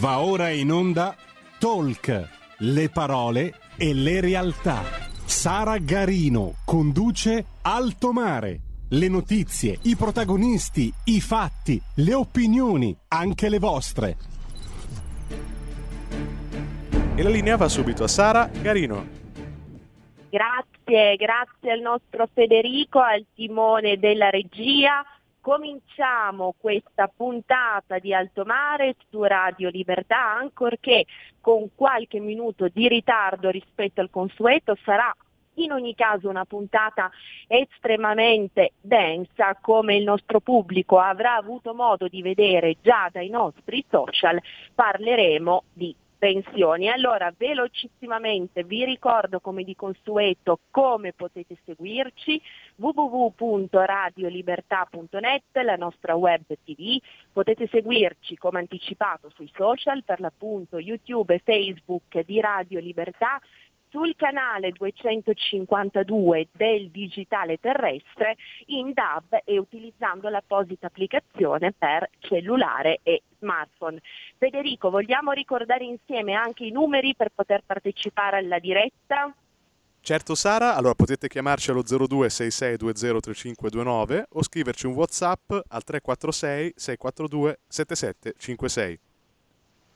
Va ora in onda Talk, le parole e le realtà. Sara Garino conduce Alto Mare. Le notizie, i protagonisti, i fatti, le opinioni, anche le vostre. E la linea va subito a Sara Garino. Grazie, grazie al nostro Federico, al timone della regia. Cominciamo questa puntata di Alto Mare su Radio Libertà, ancorché con qualche minuto di ritardo rispetto al consueto, sarà in ogni caso una puntata estremamente densa come il nostro pubblico avrà avuto modo di vedere già dai nostri social, parleremo di pensioni. Allora, velocissimamente vi ricordo come di consueto come potete seguirci www.radiolibertà.net, la nostra web tv, potete seguirci come anticipato sui social, per l'appunto YouTube e Facebook di Radio Libertà, sul canale 252 del digitale terrestre in DAB e utilizzando l'apposita applicazione per cellulare e smartphone. Federico, vogliamo ricordare insieme anche i numeri per poter partecipare alla diretta? Certo Sara, allora potete chiamarci allo 0266203529 o scriverci un WhatsApp al 346 642 7756.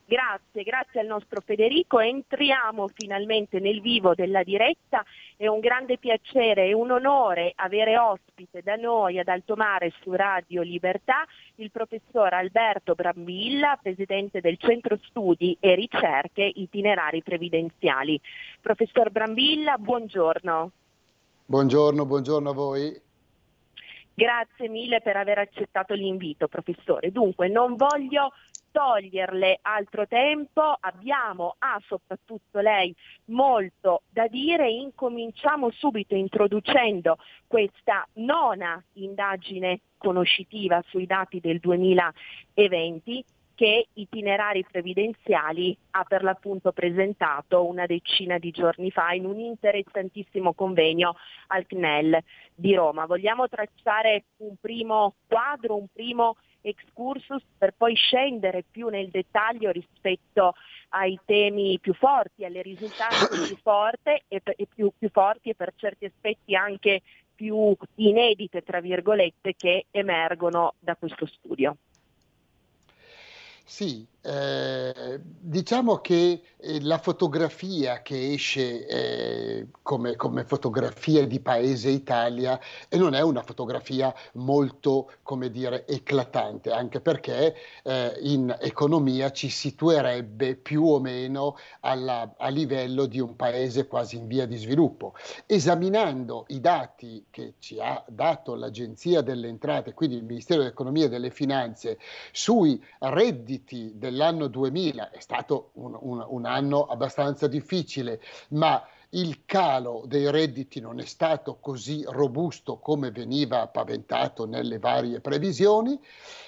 Grazie, grazie al nostro Federico. Entriamo finalmente nel vivo della diretta. È un grande piacere e un onore avere ospite da noi ad Altomare su Radio Libertà il professor Alberto Brambilla, presidente del Centro Studi e Ricerche Itinerari Previdenziali. Professor Brambilla, buongiorno. Buongiorno, buongiorno a voi. Grazie mille per aver accettato l'invito, professore. Dunque, non voglio toglierle altro tempo, abbiamo, ha soprattutto lei, molto da dire. Incominciamo subito introducendo questa nona indagine conoscitiva sui dati del 2020 che Itinerari Previdenziali ha per l'appunto presentato una decina di giorni fa in un interessantissimo convegno al CNEL di Roma. Vogliamo tracciare un primo quadro, un primo excursus per poi scendere più nel dettaglio rispetto ai temi più forti, alle risultanze più, forte e, e più, più forti e per certi aspetti anche più inedite, tra virgolette, che emergono da questo studio. Sì, eh, diciamo che eh, la fotografia che esce eh, come, come, fotografia di paese Italia e non è una fotografia molto, come dire, eclatante, anche perché eh, in economia ci situerebbe più o meno alla, a livello di un paese quasi in via di sviluppo. Esaminando i dati che ci ha dato l'Agenzia delle Entrate, quindi il Ministero dell'Economia e delle Finanze, sui redditi del dell'anno 2000 è stato un, un, un anno abbastanza difficile, ma il calo dei redditi non è stato così robusto come veniva paventato nelle varie previsioni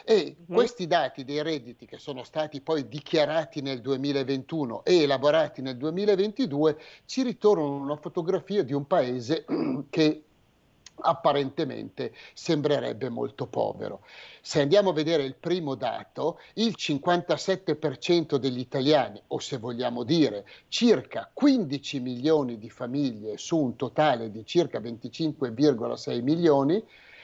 e mm-hmm. questi dati dei redditi che sono stati poi dichiarati nel 2021 e elaborati nel 2022 ci ritornano una fotografia di un paese che apparentemente sembrerebbe molto povero. Se andiamo a vedere il primo dato, il 57% degli italiani, o se vogliamo dire circa 15 milioni di famiglie su un totale di circa 25,6 milioni,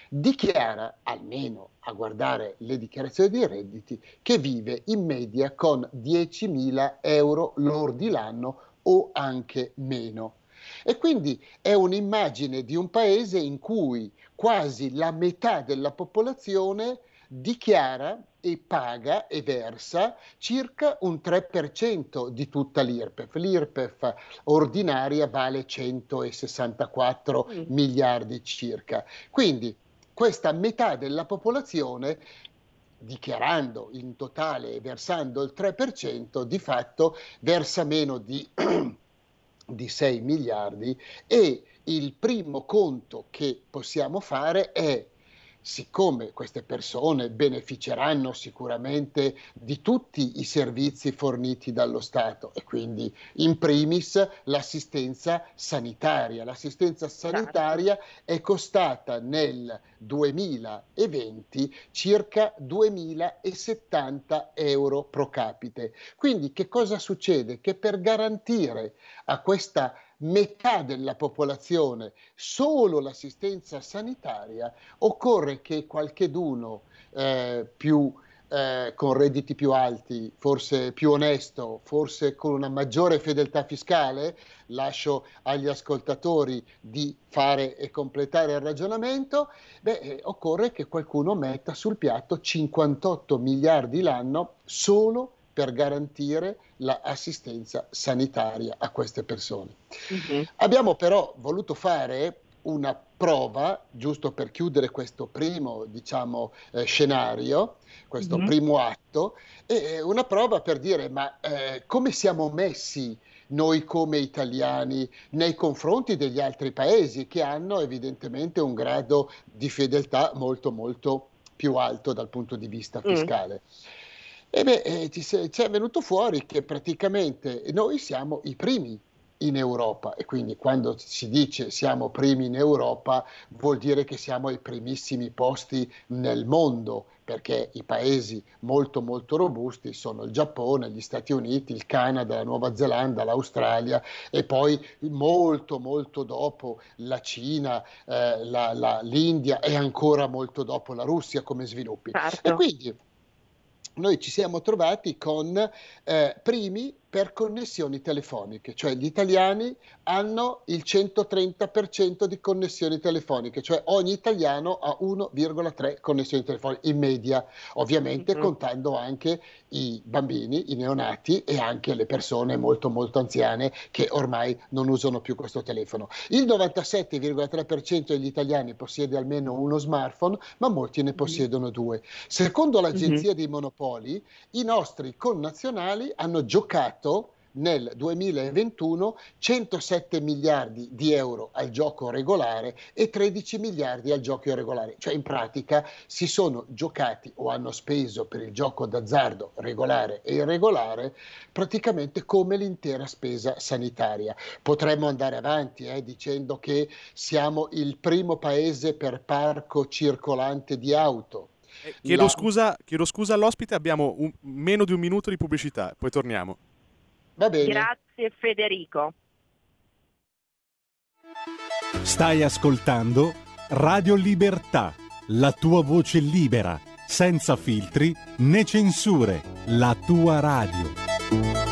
dichiara, almeno a guardare le dichiarazioni dei redditi, che vive in media con 10.000 euro lordi l'anno o anche meno. E quindi è un'immagine di un paese in cui quasi la metà della popolazione dichiara e paga e versa circa un 3% di tutta l'IRPEF. L'IRPEF ordinaria vale 164 mm. miliardi circa. Quindi questa metà della popolazione dichiarando in totale e versando il 3%, di fatto versa meno di di 6 miliardi e il primo conto che possiamo fare è siccome queste persone beneficeranno sicuramente di tutti i servizi forniti dallo Stato e quindi in primis l'assistenza sanitaria. L'assistenza certo. sanitaria è costata nel 2020 circa 2.070 euro pro capite. Quindi che cosa succede? Che per garantire a questa metà della popolazione solo l'assistenza sanitaria, occorre che qualcheduno eh, più eh, con redditi più alti, forse più onesto, forse con una maggiore fedeltà fiscale, lascio agli ascoltatori di fare e completare il ragionamento, beh, eh, occorre che qualcuno metta sul piatto 58 miliardi l'anno solo per garantire l'assistenza sanitaria a queste persone. Uh-huh. Abbiamo però voluto fare una prova, giusto per chiudere questo primo diciamo, eh, scenario, questo uh-huh. primo atto, e una prova per dire ma eh, come siamo messi noi come italiani nei confronti degli altri paesi che hanno evidentemente un grado di fedeltà molto molto più alto dal punto di vista mm. fiscale. Mm. E beh, eh, ci, ci è venuto fuori che praticamente noi siamo i primi in Europa e quindi quando si dice siamo primi in Europa vuol dire che siamo ai primissimi posti nel mondo perché i paesi molto molto robusti sono il Giappone, gli Stati Uniti, il Canada, la Nuova Zelanda, l'Australia e poi molto molto dopo la Cina, eh, la, la, l'India e ancora molto dopo la Russia come sviluppi. Certo. E quindi noi ci siamo trovati con eh, primi per connessioni telefoniche, cioè gli italiani hanno il 130% di connessioni telefoniche, cioè ogni italiano ha 1,3 connessioni telefoniche in media, ovviamente mm-hmm. contando anche i bambini, i neonati e anche le persone molto molto anziane che ormai non usano più questo telefono. Il 97,3% degli italiani possiede almeno uno smartphone, ma molti ne mm-hmm. possiedono due. Secondo l'Agenzia mm-hmm. dei Monopoli, i nostri connazionali hanno giocato fatto nel 2021 107 miliardi di euro al gioco regolare e 13 miliardi al gioco irregolare, cioè in pratica si sono giocati o hanno speso per il gioco d'azzardo regolare e irregolare praticamente come l'intera spesa sanitaria. Potremmo andare avanti eh, dicendo che siamo il primo paese per parco circolante di auto. Eh, chiedo, La... scusa, chiedo scusa all'ospite, abbiamo un, meno di un minuto di pubblicità, poi torniamo. Va bene. Grazie Federico. Stai ascoltando Radio Libertà, la tua voce libera, senza filtri né censure, la tua radio.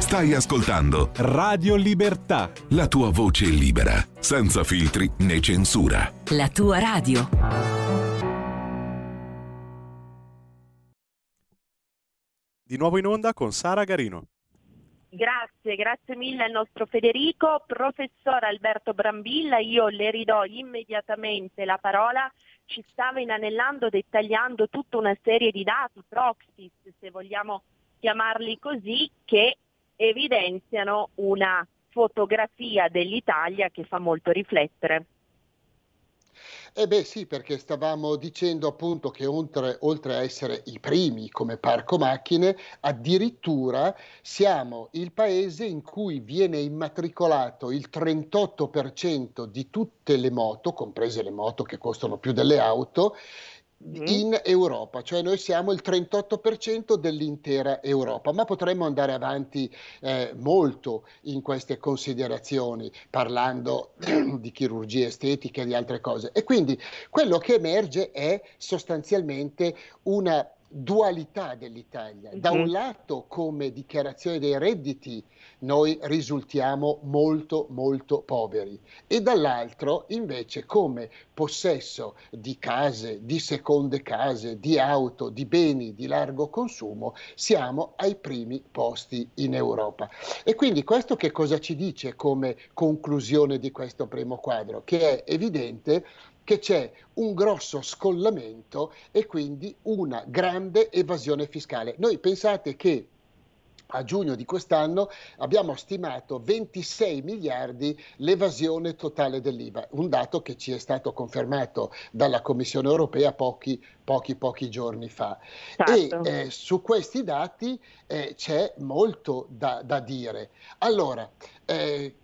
Stai ascoltando Radio Libertà. La tua voce libera, senza filtri né censura. La tua radio. Di nuovo in onda con Sara Garino. Grazie, grazie mille al nostro Federico. Professor Alberto Brambilla, io le ridò immediatamente la parola. Ci stava inanellando, dettagliando tutta una serie di dati, proxy, se vogliamo chiamarli così, che evidenziano una fotografia dell'Italia che fa molto riflettere. Eh beh sì, perché stavamo dicendo appunto che oltre, oltre, a essere i primi come parco macchine, addirittura siamo il paese in cui viene immatricolato il 38% di tutte le moto, comprese le moto che costano più delle auto, in Europa, cioè noi siamo il 38% dell'intera Europa, ma potremmo andare avanti eh, molto in queste considerazioni, parlando di chirurgia estetica e di altre cose. E quindi quello che emerge è sostanzialmente una dualità dell'Italia. Da un mhm. lato, come dichiarazione dei redditi, noi risultiamo molto, molto poveri e dall'altro, invece, come possesso di case, di seconde case, di auto, di beni di largo consumo, siamo ai primi posti in Europa. E quindi questo che cosa ci dice come conclusione di questo primo quadro? Che è evidente che c'è un grosso scollamento e quindi una grande evasione fiscale. Noi pensate che a giugno di quest'anno abbiamo stimato 26 miliardi l'evasione totale dell'IVA, un dato che ci è stato confermato dalla Commissione europea pochi, pochi, pochi giorni fa. Certo. E eh, su questi dati eh, c'è molto da, da dire. Allora, eh,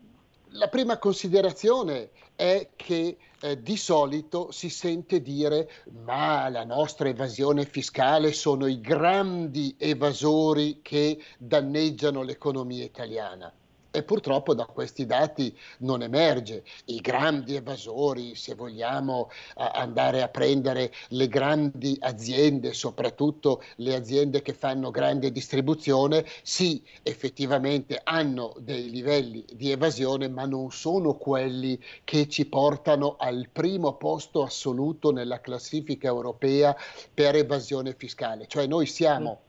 la prima considerazione è che eh, di solito si sente dire ma la nostra evasione fiscale sono i grandi evasori che danneggiano l'economia italiana e purtroppo da questi dati non emerge. I grandi evasori, se vogliamo andare a prendere le grandi aziende, soprattutto le aziende che fanno grande distribuzione, sì, effettivamente hanno dei livelli di evasione, ma non sono quelli che ci portano al primo posto assoluto nella classifica europea per evasione fiscale. Cioè noi siamo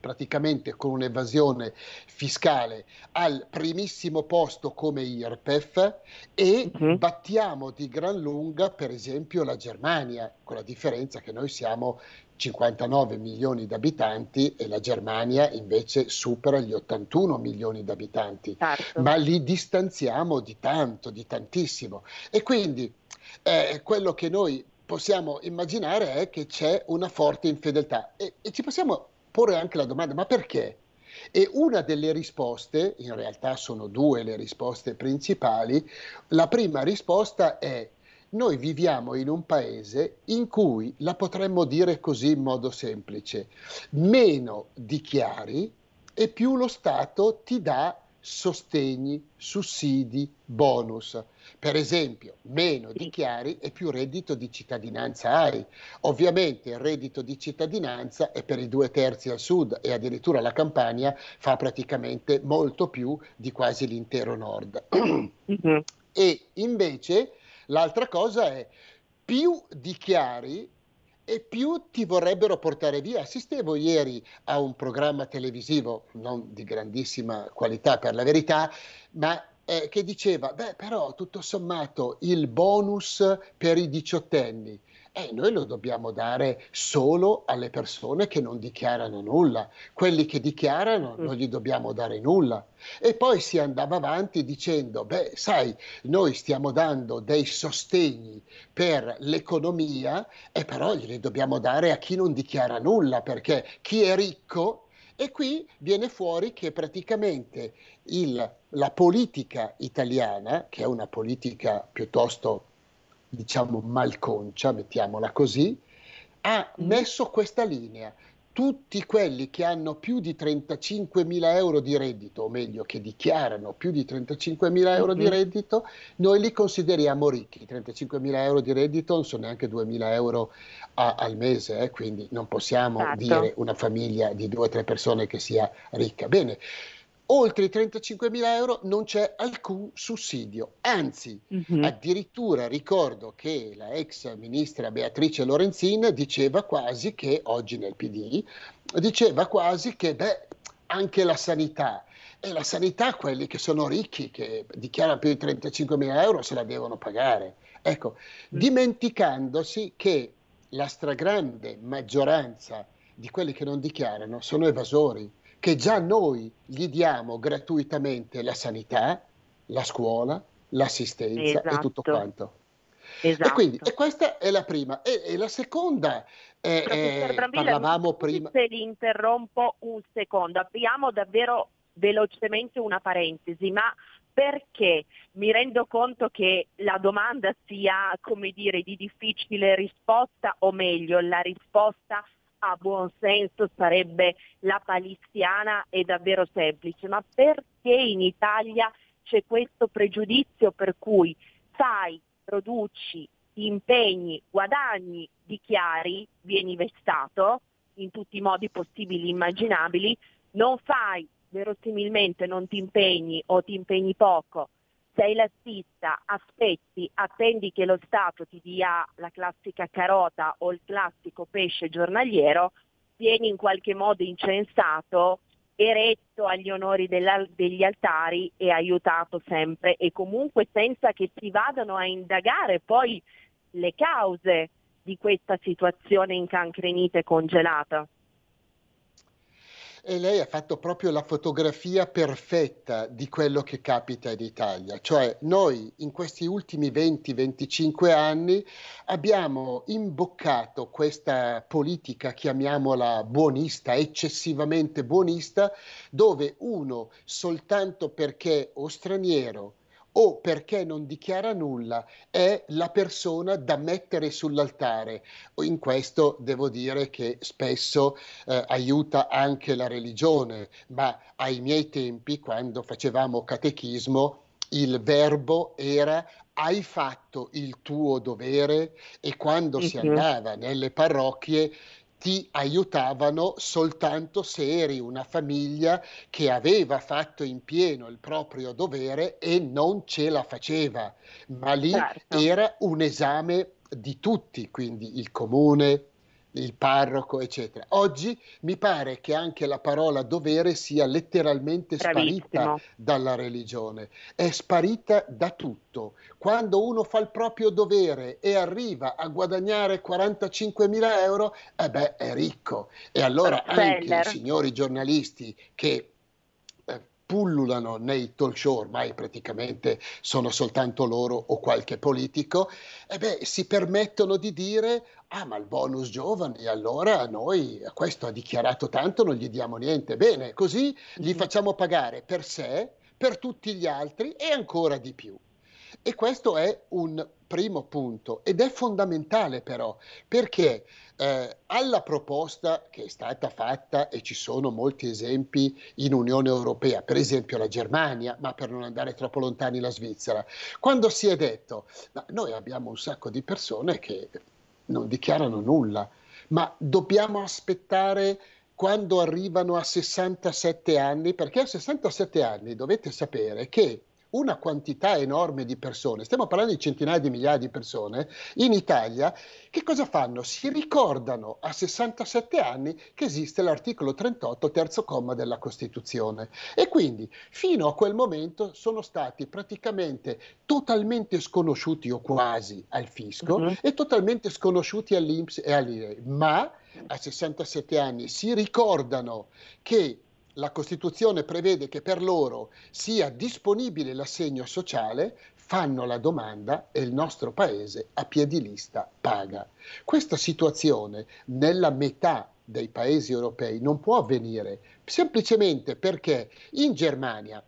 praticamente con un'evasione fiscale al primissimo posto come IRPEF e uh-huh. battiamo di gran lunga per esempio la Germania, con la differenza che noi siamo 59 milioni di abitanti e la Germania invece supera gli 81 milioni di abitanti, certo. ma li distanziamo di tanto, di tantissimo. E quindi eh, quello che noi possiamo immaginare è che c'è una forte infedeltà e, e ci possiamo porre anche la domanda, ma perché? E una delle risposte, in realtà sono due le risposte principali, la prima risposta è noi viviamo in un paese in cui, la potremmo dire così in modo semplice, meno dichiari e più lo Stato ti dà sostegni, sussidi, bonus. Per esempio, meno dichiari e più reddito di cittadinanza hai. Ovviamente il reddito di cittadinanza è per i due terzi al sud e addirittura la Campania fa praticamente molto più di quasi l'intero nord. Mm-hmm. E invece l'altra cosa è più dichiari e più ti vorrebbero portare via. Assistevo ieri a un programma televisivo, non di grandissima qualità per la verità, ma eh, che diceva, beh però tutto sommato il bonus per i diciottenni, eh, noi lo dobbiamo dare solo alle persone che non dichiarano nulla. Quelli che dichiarano mm. non gli dobbiamo dare nulla. E poi si andava avanti dicendo, beh, sai, noi stiamo dando dei sostegni per l'economia e però glieli dobbiamo dare a chi non dichiara nulla, perché chi è ricco e qui viene fuori che praticamente il, la politica italiana, che è una politica piuttosto diciamo malconcia, mettiamola così, ha mm. messo questa linea. Tutti quelli che hanno più di 35 mila euro di reddito, o meglio, che dichiarano più di 35 mila euro di reddito, noi li consideriamo ricchi. 35 mila euro di reddito non sono neanche 2 mila euro a, al mese, eh, quindi non possiamo certo. dire una famiglia di due o tre persone che sia ricca. Bene, oltre i 35.000 euro non c'è alcun sussidio, anzi mm-hmm. addirittura ricordo che la ex ministra Beatrice Lorenzin diceva quasi che, oggi nel PD, diceva quasi che beh, anche la sanità, e la sanità quelli che sono ricchi, che dichiarano più di 35.000 euro, se la devono pagare. Ecco, mm. dimenticandosi che la stragrande maggioranza di quelli che non dichiarano sono evasori che già noi gli diamo gratuitamente la sanità, la scuola, l'assistenza esatto. e tutto quanto. Esatto. E, quindi, e questa è la prima. E, e la seconda, è, è, parlavamo prima... Se li interrompo un secondo, apriamo davvero velocemente una parentesi, ma perché mi rendo conto che la domanda sia, come dire, di difficile risposta, o meglio, la risposta a buon senso sarebbe la paliziana e davvero semplice, ma perché in Italia c'è questo pregiudizio per cui fai, produci, impegni, guadagni, dichiari, vieni vessato, in tutti i modi possibili e immaginabili, non fai verosimilmente, non ti impegni o ti impegni poco, sei lassista, aspetti, attendi che lo Stato ti dia la classica carota o il classico pesce giornaliero, vieni in qualche modo incensato, eretto agli onori degli altari e aiutato sempre e comunque senza che si vadano a indagare poi le cause di questa situazione incancrenita e congelata e lei ha fatto proprio la fotografia perfetta di quello che capita in Italia, cioè noi in questi ultimi 20-25 anni abbiamo imboccato questa politica, chiamiamola buonista, eccessivamente buonista, dove uno soltanto perché o straniero o perché non dichiara nulla è la persona da mettere sull'altare. In questo devo dire che spesso eh, aiuta anche la religione, ma ai miei tempi, quando facevamo catechismo, il verbo era hai fatto il tuo dovere e quando si andava nelle parrocchie ti aiutavano soltanto se eri una famiglia che aveva fatto in pieno il proprio dovere e non ce la faceva, ma lì certo. era un esame di tutti, quindi il comune, il parroco, eccetera. Oggi mi pare che anche la parola dovere sia letteralmente Bravissimo. sparita dalla religione, è sparita da tutto. Quando uno fa il proprio dovere e arriva a guadagnare 45 mila euro, eh beh, è ricco. E allora anche i signori giornalisti che pullulano nei talk show, ormai praticamente sono soltanto loro o qualche politico, e beh, si permettono di dire ah ma il bonus giovani, allora noi questo ha dichiarato tanto, non gli diamo niente. Bene, così gli facciamo pagare per sé, per tutti gli altri e ancora di più. E questo è un primo punto ed è fondamentale però perché eh, alla proposta che è stata fatta e ci sono molti esempi in Unione Europea, per esempio la Germania, ma per non andare troppo lontani la Svizzera, quando si è detto ma noi abbiamo un sacco di persone che non dichiarano nulla, ma dobbiamo aspettare quando arrivano a 67 anni, perché a 67 anni dovete sapere che una quantità enorme di persone, stiamo parlando di centinaia di migliaia di persone, in Italia, che cosa fanno? Si ricordano a 67 anni che esiste l'articolo 38, terzo comma della Costituzione. E quindi fino a quel momento sono stati praticamente totalmente sconosciuti o quasi al fisco uh-huh. e totalmente sconosciuti all'Inps e all'IRE, ma a 67 anni si ricordano che la Costituzione prevede che per loro sia disponibile l'assegno sociale, fanno la domanda e il nostro paese a piedi lista paga. Questa situazione nella metà dei paesi europei non può avvenire semplicemente perché in Germania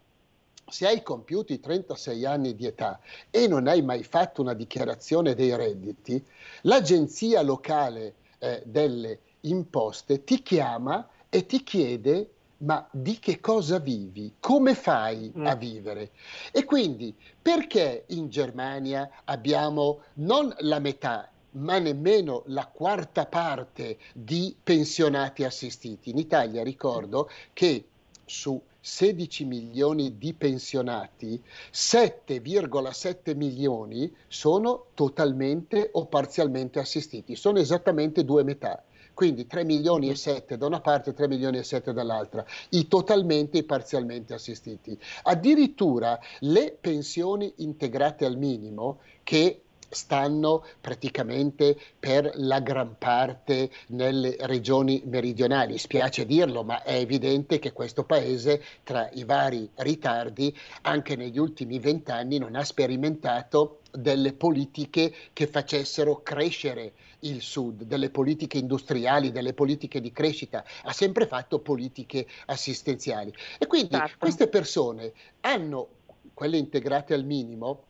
se hai compiuti 36 anni di età e non hai mai fatto una dichiarazione dei redditi, l'agenzia locale eh, delle imposte ti chiama e ti chiede ma di che cosa vivi? Come fai mm. a vivere? E quindi perché in Germania abbiamo non la metà, ma nemmeno la quarta parte di pensionati assistiti? In Italia ricordo che su 16 milioni di pensionati, 7,7 milioni sono totalmente o parzialmente assistiti, sono esattamente due metà quindi 3 milioni e 7 da una parte e 3 milioni e 7 dall'altra, i totalmente e parzialmente assistiti. Addirittura le pensioni integrate al minimo che stanno praticamente per la gran parte nelle regioni meridionali. Spiace dirlo, ma è evidente che questo paese, tra i vari ritardi, anche negli ultimi vent'anni non ha sperimentato delle politiche che facessero crescere il Sud, delle politiche industriali, delle politiche di crescita, ha sempre fatto politiche assistenziali. E quindi esatto. queste persone hanno, quelle integrate al minimo,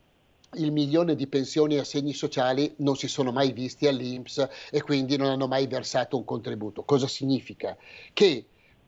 il milione di pensioni e assegni sociali non si sono mai visti all'INPS e quindi non hanno mai versato un contributo. Cosa significa? Che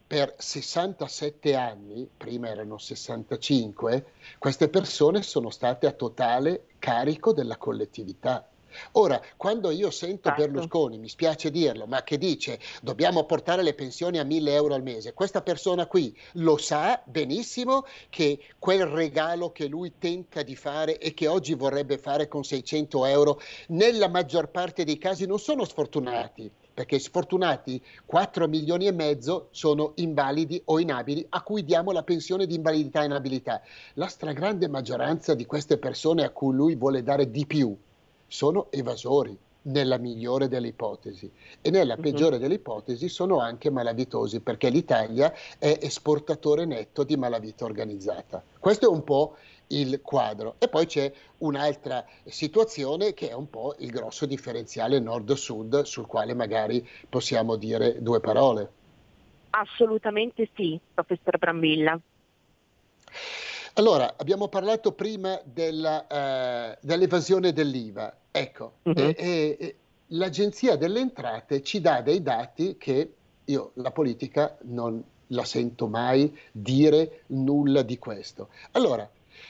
per 67 anni, prima erano 65, queste persone sono state a totale carico della collettività. Ora, quando io sento certo. Berlusconi, mi spiace dirlo, ma che dice dobbiamo portare le pensioni a 1000 euro al mese, questa persona qui lo sa benissimo che quel regalo che lui tenta di fare e che oggi vorrebbe fare con 600 euro, nella maggior parte dei casi non sono sfortunati, perché sfortunati 4 milioni e mezzo sono invalidi o inabili a cui diamo la pensione di invalidità e inabilità. La stragrande maggioranza di queste persone a cui lui vuole dare di più sono evasori nella migliore delle ipotesi e nella mhm. peggiore delle ipotesi sono anche malavitosi perché l'Italia è esportatore netto di malavita organizzata. Questo è un po' il quadro. E poi c'è un'altra situazione che è un po' il grosso differenziale nord-sud sul quale magari possiamo dire due parole. Assolutamente sì, professor Brambilla. Allora, abbiamo parlato prima della, uh, dell'evasione dell'IVA. Ecco, uh-huh. e, e, l'Agenzia delle Entrate ci dà dei dati che io, la politica, non la sento mai dire nulla di questo. Allora,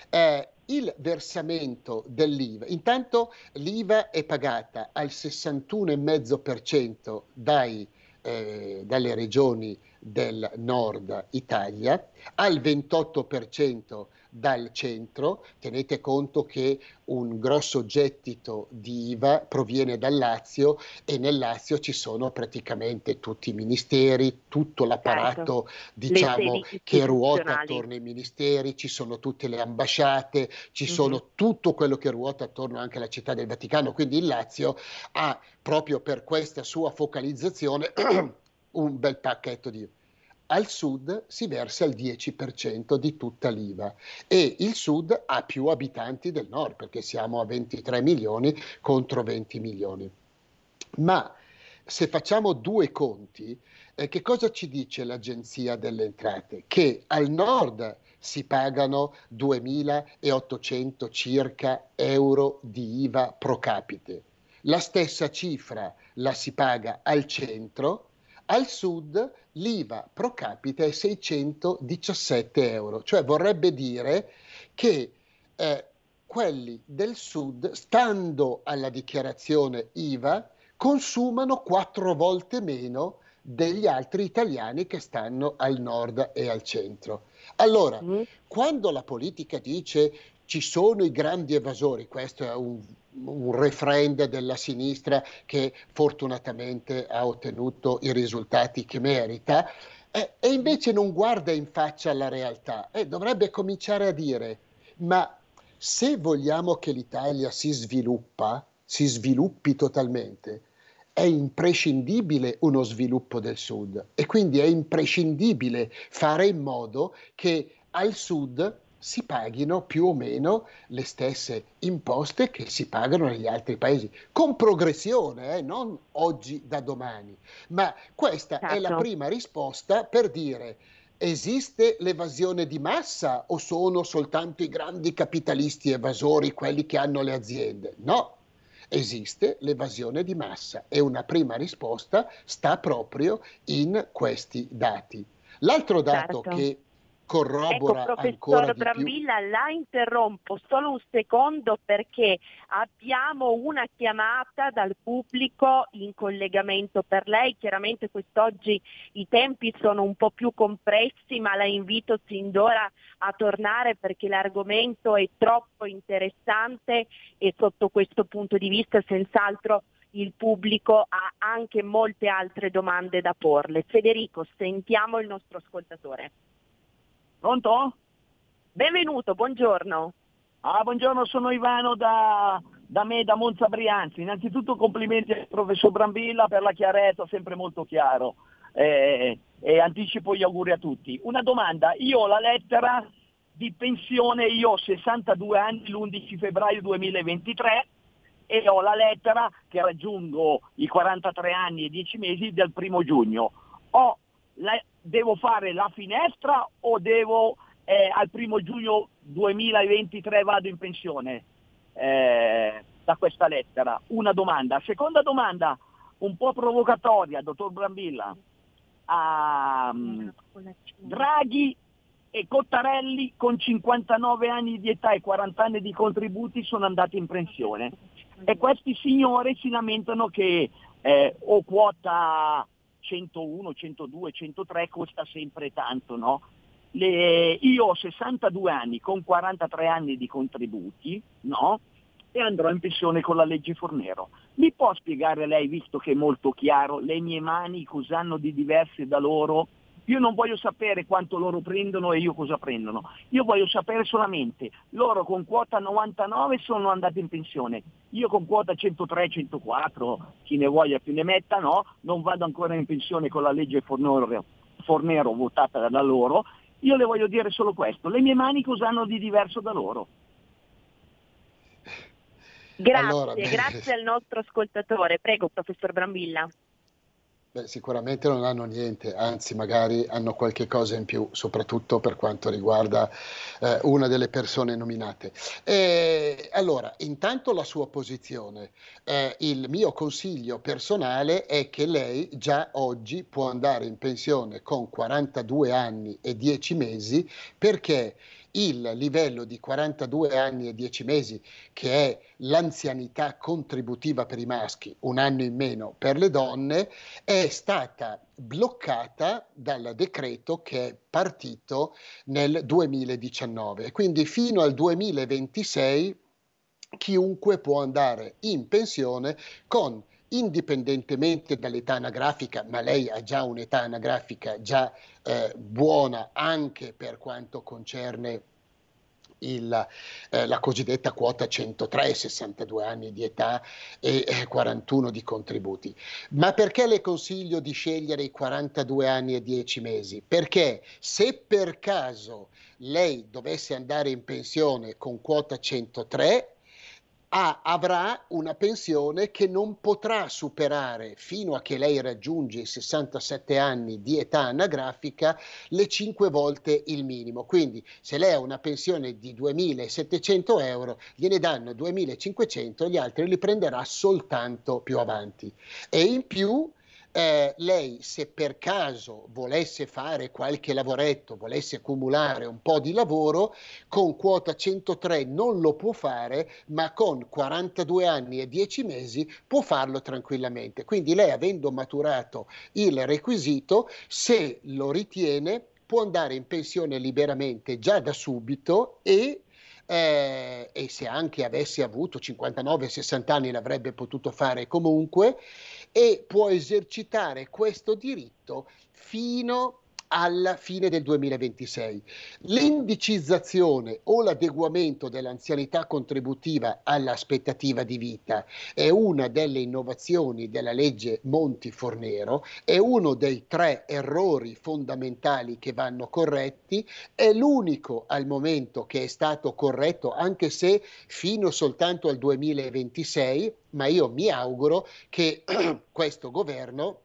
eh, il versamento dell'IVA, intanto l'IVA è pagata al 61,5% dai, eh, dalle regioni del nord Italia, al 28% dal centro. Tenete conto che un grosso gettito di IVA proviene dal Lazio e nel Lazio ci sono praticamente tutti i ministeri, tutto l'apparato certo. diciamo, che ruota attorno ai ministeri, ci sono tutte le ambasciate, ci mm-hmm. sono tutto quello che ruota attorno anche alla città del Vaticano. Quindi il Lazio ha proprio per questa sua focalizzazione un bel pacchetto di al sud si versa il 10% di tutta l'IVA e il sud ha più abitanti del nord perché siamo a 23 milioni contro 20 milioni. Ma se facciamo due conti, eh, che cosa ci dice l'Agenzia delle Entrate? Che al nord si pagano 2.800 circa euro di IVA pro capite. La stessa cifra la si paga al centro, al sud l'IVA pro capite è 617 euro, cioè vorrebbe dire che eh, quelli del sud, stando alla dichiarazione IVA, consumano quattro volte meno degli altri italiani che stanno al nord e al centro. Allora, mm. quando la politica dice ci sono i grandi evasori, questo è un, un refrain della sinistra che fortunatamente ha ottenuto i risultati che merita, eh, e invece non guarda in faccia alla realtà e dovrebbe cominciare a dire, ma se vogliamo che l'Italia si sviluppa, si sviluppi totalmente, è imprescindibile uno sviluppo del Sud e quindi è imprescindibile fare in modo che al Sud si paghino più o meno le stesse imposte che si pagano negli altri paesi, con progressione, eh, non oggi da domani. Ma questa certo. è la certo. prima risposta per dire esiste l'evasione di massa o sono soltanto i grandi capitalisti evasori quelli che hanno le aziende? No, esiste l'evasione di massa e una prima risposta sta proprio in questi dati. L'altro dato certo. che corrobora ecco, professor Brambilla, la interrompo solo un secondo perché abbiamo una chiamata dal pubblico in collegamento per lei. Chiaramente quest'oggi i tempi sono un po' più compressi, ma la invito sin d'ora a tornare perché l'argomento è troppo interessante e sotto questo punto di vista senz'altro il pubblico ha anche molte altre domande da porle. Federico, sentiamo il nostro ascoltatore. Pronto? Benvenuto, buongiorno. Ah, buongiorno, sono Ivano da, da me, da Monza Brianzi. Innanzitutto complimenti al professor Brambilla per la chiarezza, sempre molto chiaro. Eh, e anticipo gli auguri a tutti. Una domanda, io ho la lettera di pensione, io ho 62 anni l'11 febbraio 2023 e ho la lettera che raggiungo i 43 anni e 10 mesi del primo giugno. Ho la, devo fare la finestra o devo eh, al primo giugno 2023 vado in pensione eh, da questa lettera? Una domanda. Seconda domanda, un po' provocatoria, dottor Brambilla. Um, Draghi e Cottarelli con 59 anni di età e 40 anni di contributi sono andati in pensione. E questi signori si lamentano che eh, o quota 101, 102, 103 costa sempre tanto, no? Le, io ho 62 anni con 43 anni di contributi, no? E andrò in pensione con la legge Fornero. Mi può spiegare lei, visto che è molto chiaro, le mie mani cosa hanno di diverse da loro? Io non voglio sapere quanto loro prendono e io cosa prendono. Io voglio sapere solamente, loro con quota 99 sono andati in pensione. Io con quota 103, 104, chi ne voglia più ne metta, no, non vado ancora in pensione con la legge Fornero, Fornero votata da loro. Io le voglio dire solo questo, le mie mani cosa hanno di diverso da loro? Grazie, allora, grazie al nostro ascoltatore. Prego, professor Brambilla. Beh, sicuramente non hanno niente, anzi magari hanno qualche cosa in più, soprattutto per quanto riguarda eh, una delle persone nominate. E, allora, intanto la sua posizione. Eh, il mio consiglio personale è che lei già oggi può andare in pensione con 42 anni e 10 mesi perché il livello di 42 anni e 10 mesi, che è l'anzianità contributiva per i maschi, un anno in meno per le donne, è stata bloccata dal decreto che è partito nel 2019. Quindi fino al 2026 chiunque può andare in pensione con indipendentemente dall'età anagrafica, ma lei ha già un'età anagrafica già eh, buona anche per quanto concerne il, eh, la cosiddetta quota 103, 62 anni di età e eh, 41 di contributi. Ma perché le consiglio di scegliere i 42 anni e 10 mesi? Perché se per caso lei dovesse andare in pensione con quota 103, ha, avrà una pensione che non potrà superare fino a che lei raggiunge i 67 anni di età anagrafica le 5 volte il minimo. Quindi se lei ha una pensione di 2.700 euro, gliene danno 2.500 e gli altri li prenderà soltanto più avanti. E in più eh, lei se per caso volesse fare qualche lavoretto, volesse accumulare un po' di lavoro, con quota 103 non lo può fare, ma con 42 anni e 10 mesi può farlo tranquillamente. Quindi lei avendo maturato il requisito, se lo ritiene, può andare in pensione liberamente già da subito e eh, e se anche avesse avuto 59-60 anni l'avrebbe potuto fare comunque e può esercitare questo diritto fino alla fine del 2026. L'indicizzazione o l'adeguamento dell'anzianità contributiva all'aspettativa di vita è una delle innovazioni della legge Monti-Fornero, è uno dei tre errori fondamentali che vanno corretti, è l'unico al momento che è stato corretto, anche se fino soltanto al 2026, ma io mi auguro che questo governo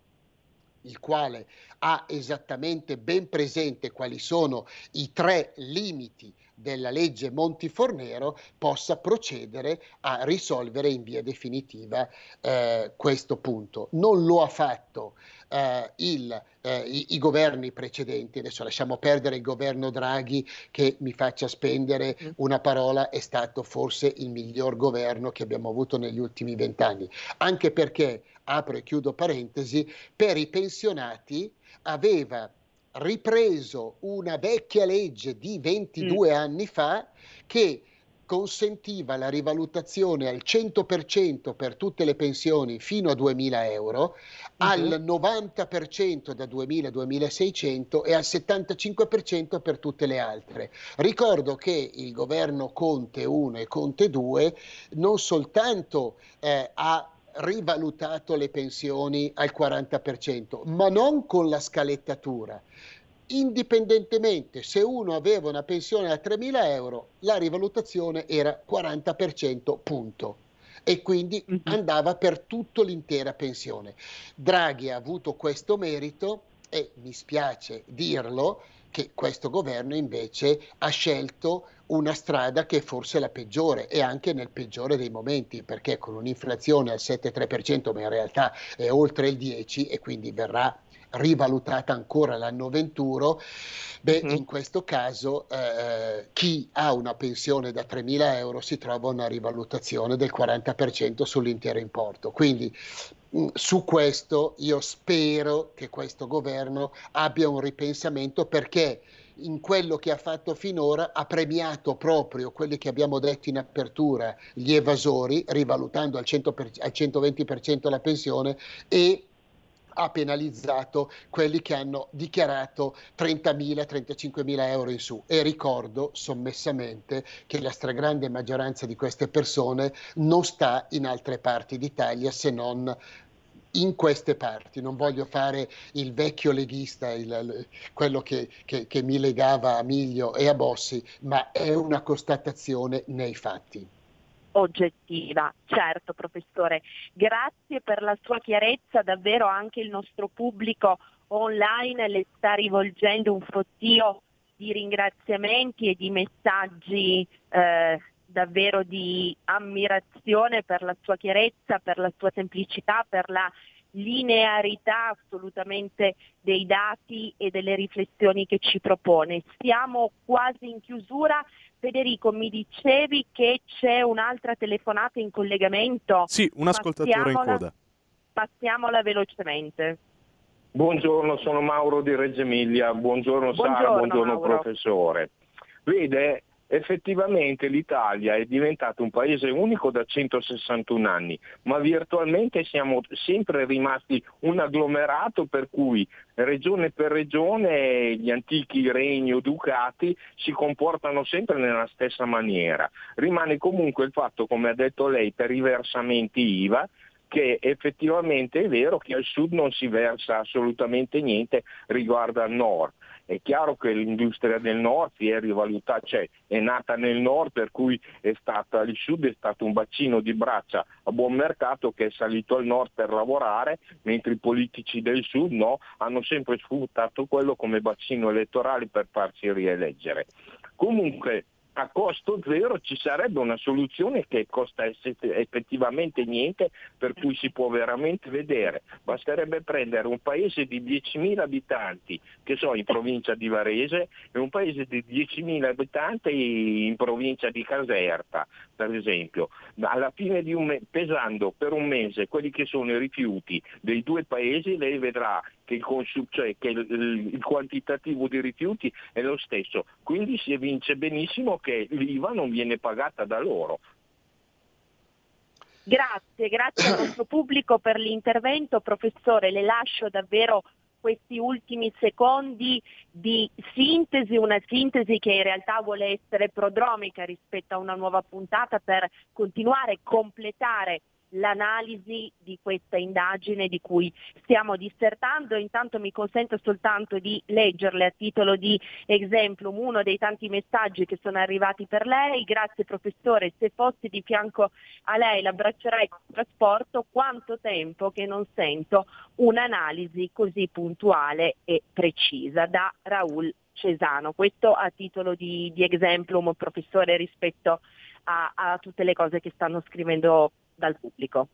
il quale ha esattamente ben presente quali sono i tre limiti della legge Monti-Fornero possa procedere a risolvere in via definitiva eh, questo punto. Non lo ha fatto eh, il, eh, i, i, governi precedenti, adesso lasciamo perdere il governo Draghi che mi faccia spendere mm. una parola, è stato forse il miglior governo che abbiamo avuto negli ultimi vent'anni, anche perché, apro e chiudo parentesi, per i pensionati aveva ripreso una vecchia legge di 22 mm. anni fa che consentiva la rivalutazione al 100% per tutte le pensioni fino a 2.000 euro, uh-huh. al 90% da 2.000 a 2.600 e al 75% per tutte le altre. Ricordo che il governo Conte 1 e Conte 2 non soltanto eh, ha rivalutato le pensioni al 40%, ma non con la scalettatura. Indipendentemente se uno aveva una pensione a 3.000 euro, la rivalutazione era 40%, punto. E quindi mm-hmm. andava per tutta l'intera pensione. Draghi ha avuto questo merito e mi spiace dirlo, che questo governo invece ha scelto una strada che è forse la peggiore e anche nel peggiore dei momenti, perché con un'inflazione al 7,3%, ma in realtà è oltre il 10% e quindi verrà rivalutata ancora l'anno 21, beh, mm. in questo caso eh, chi ha una pensione da 3.000 euro si trova una rivalutazione del 40% sull'intero importo. Quindi mm, su questo io spero che questo governo abbia un ripensamento perché in quello che ha fatto finora ha premiato proprio quelli che abbiamo detto in apertura, gli evasori, rivalutando al, 100 per, al 120% la pensione e ha penalizzato quelli che hanno dichiarato 30.000, 35.000 euro in su e ricordo sommessamente che la stragrande maggioranza di queste persone non sta in altre parti d'Italia se non in queste parti. Non voglio fare il vecchio leghista, il, quello che, che, che mi legava a Miglio e a Bossi, ma è una constatazione nei fatti oggettiva. Certo, professore, grazie per la sua chiarezza, davvero anche il nostro pubblico online le sta rivolgendo un fottio di ringraziamenti e di messaggi eh, davvero di ammirazione per la sua chiarezza, per la sua semplicità, per la linearità assolutamente dei dati e delle riflessioni che ci propone. Siamo quasi in chiusura. Federico, mi dicevi che c'è un'altra telefonata in collegamento. Sì, un ascoltatore in coda. Passiamola velocemente. Buongiorno, sono Mauro di Reggio Emilia. Buongiorno, buongiorno Sara, buongiorno Mauro. professore. Vede, effettivamente l'Italia è diventato un paese unico da 161 anni, ma virtualmente siamo sempre rimasti un agglomerato per cui regione per regione gli antichi regni o ducati si comportano sempre nella stessa maniera. Rimane comunque il fatto, come ha detto lei, per i versamenti IVA, che effettivamente è vero che al sud non si versa assolutamente niente riguardo al nord. È chiaro che l'industria del nord si è rivalutata, cioè è nata nel nord per cui stata, il sud è stato un bacino di braccia a buon mercato che è salito al nord per lavorare, mentre i politici del sud no, hanno sempre sfruttato quello come bacino elettorale per farsi rieleggere. Comunque a costo zero ci sarebbe una soluzione che costa effettivamente niente, per cui si può veramente vedere. Basterebbe prendere un paese di 10.000 abitanti, che so in provincia di Varese, e un paese di 10.000 abitanti in provincia di Caserta, per esempio. Alla fine di un mese, pesando per un mese quelli che sono i rifiuti dei due paesi, lei vedrà che il, consum- cioè che il, il quantitativo di rifiuti è lo stesso. Quindi si evince benissimo che l'IVA non viene pagata da loro. Grazie, grazie al nostro pubblico per l'intervento. Professore, le lascio davvero questi ultimi secondi di sintesi, una sintesi che in realtà vuole essere prodromica rispetto a una nuova puntata per continuare a completare l'analisi di questa indagine di cui stiamo dissertando. Intanto mi consento soltanto di leggerle a titolo di exemplum uno dei tanti messaggi che sono arrivati per lei. Grazie professore, se fossi di fianco a lei l'abbraccerei con trasporto. Quanto tempo che non sento un'analisi così puntuale e precisa da Raul Cesano. Questo a titolo di, di exemplum, professore, rispetto a, a tutte le cose che stanno scrivendo dal pubblico.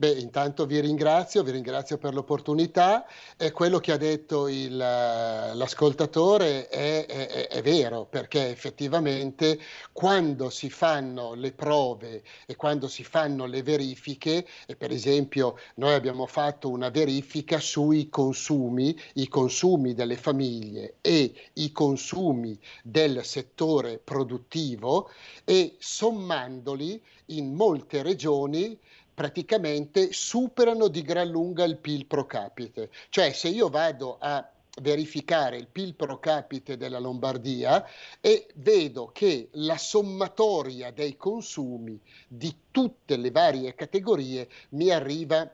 Beh, intanto vi ringrazio, vi ringrazio per l'opportunità. E quello che ha detto il, l'ascoltatore è, è, è, vero, perché effettivamente quando si fanno le prove e quando si fanno le verifiche, e per esempio noi abbiamo fatto una verifica sui consumi, i consumi delle famiglie e i consumi del settore produttivo e sommandoli in molte regioni praticamente superano di gran lunga il PIL pro capite. Cioè se io vado a verificare il PIL pro capite della Lombardia e vedo che la sommatoria dei consumi di tutte le varie categorie mi arriva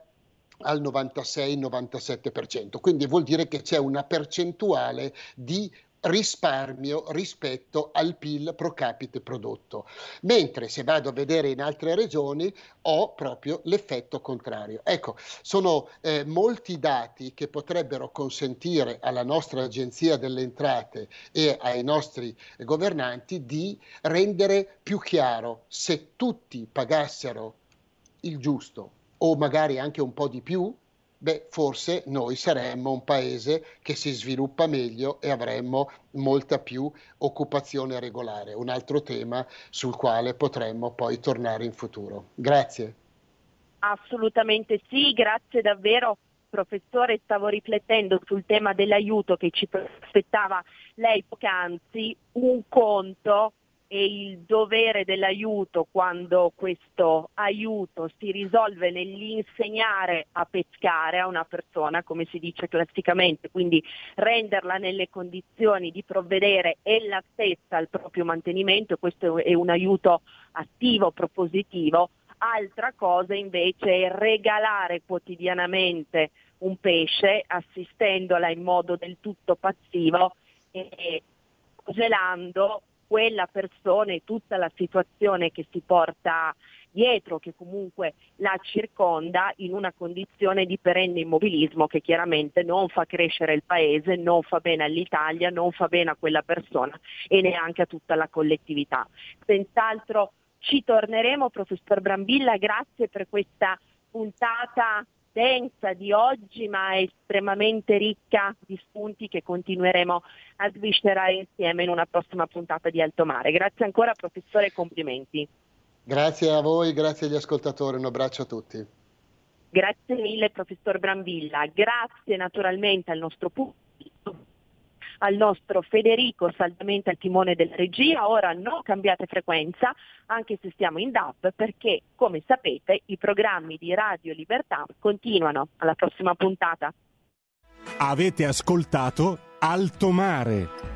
al 96-97%, quindi vuol dire che c'è una percentuale di risparmio rispetto al PIL pro capite prodotto. Mentre se vado a vedere in altre regioni ho proprio l'effetto contrario. Ecco, sono eh, molti dati che potrebbero consentire alla nostra Agenzia delle Entrate e ai nostri governanti di rendere più chiaro se tutti pagassero il giusto o magari anche un po' di più beh, forse noi saremmo un paese che si sviluppa meglio e avremmo molta più occupazione regolare, un altro tema sul quale potremmo poi tornare in futuro. Grazie. Assolutamente sì, grazie davvero professore, stavo riflettendo sul tema dell'aiuto che ci aspettava lei poc'anzi, un conto e il dovere dell'aiuto quando questo aiuto si risolve nell'insegnare a pescare a una persona, come si dice classicamente, quindi renderla nelle condizioni di provvedere ella stessa al proprio mantenimento, questo è un aiuto attivo, propositivo. Altra cosa invece è regalare quotidianamente un pesce assistendola in modo del tutto passivo e gelando quella persona e tutta la situazione che si porta dietro, che comunque la circonda in una condizione di perenne immobilismo che chiaramente non fa crescere il paese, non fa bene all'Italia, non fa bene a quella persona e neanche a tutta la collettività. Senz'altro ci torneremo, professor Brambilla, grazie per questa puntata densa di oggi ma estremamente ricca di spunti che continueremo a sviscerare insieme in una prossima puntata di Alto Mare. Grazie ancora professore e complimenti. Grazie a voi, grazie agli ascoltatori, un abbraccio a tutti. Grazie mille professor Brambilla, grazie naturalmente al nostro pubblico al nostro Federico saldamente al timone della regia. Ora non cambiate frequenza, anche se stiamo in DAP, perché come sapete i programmi di Radio Libertà continuano. Alla prossima puntata. Avete ascoltato Alto Mare.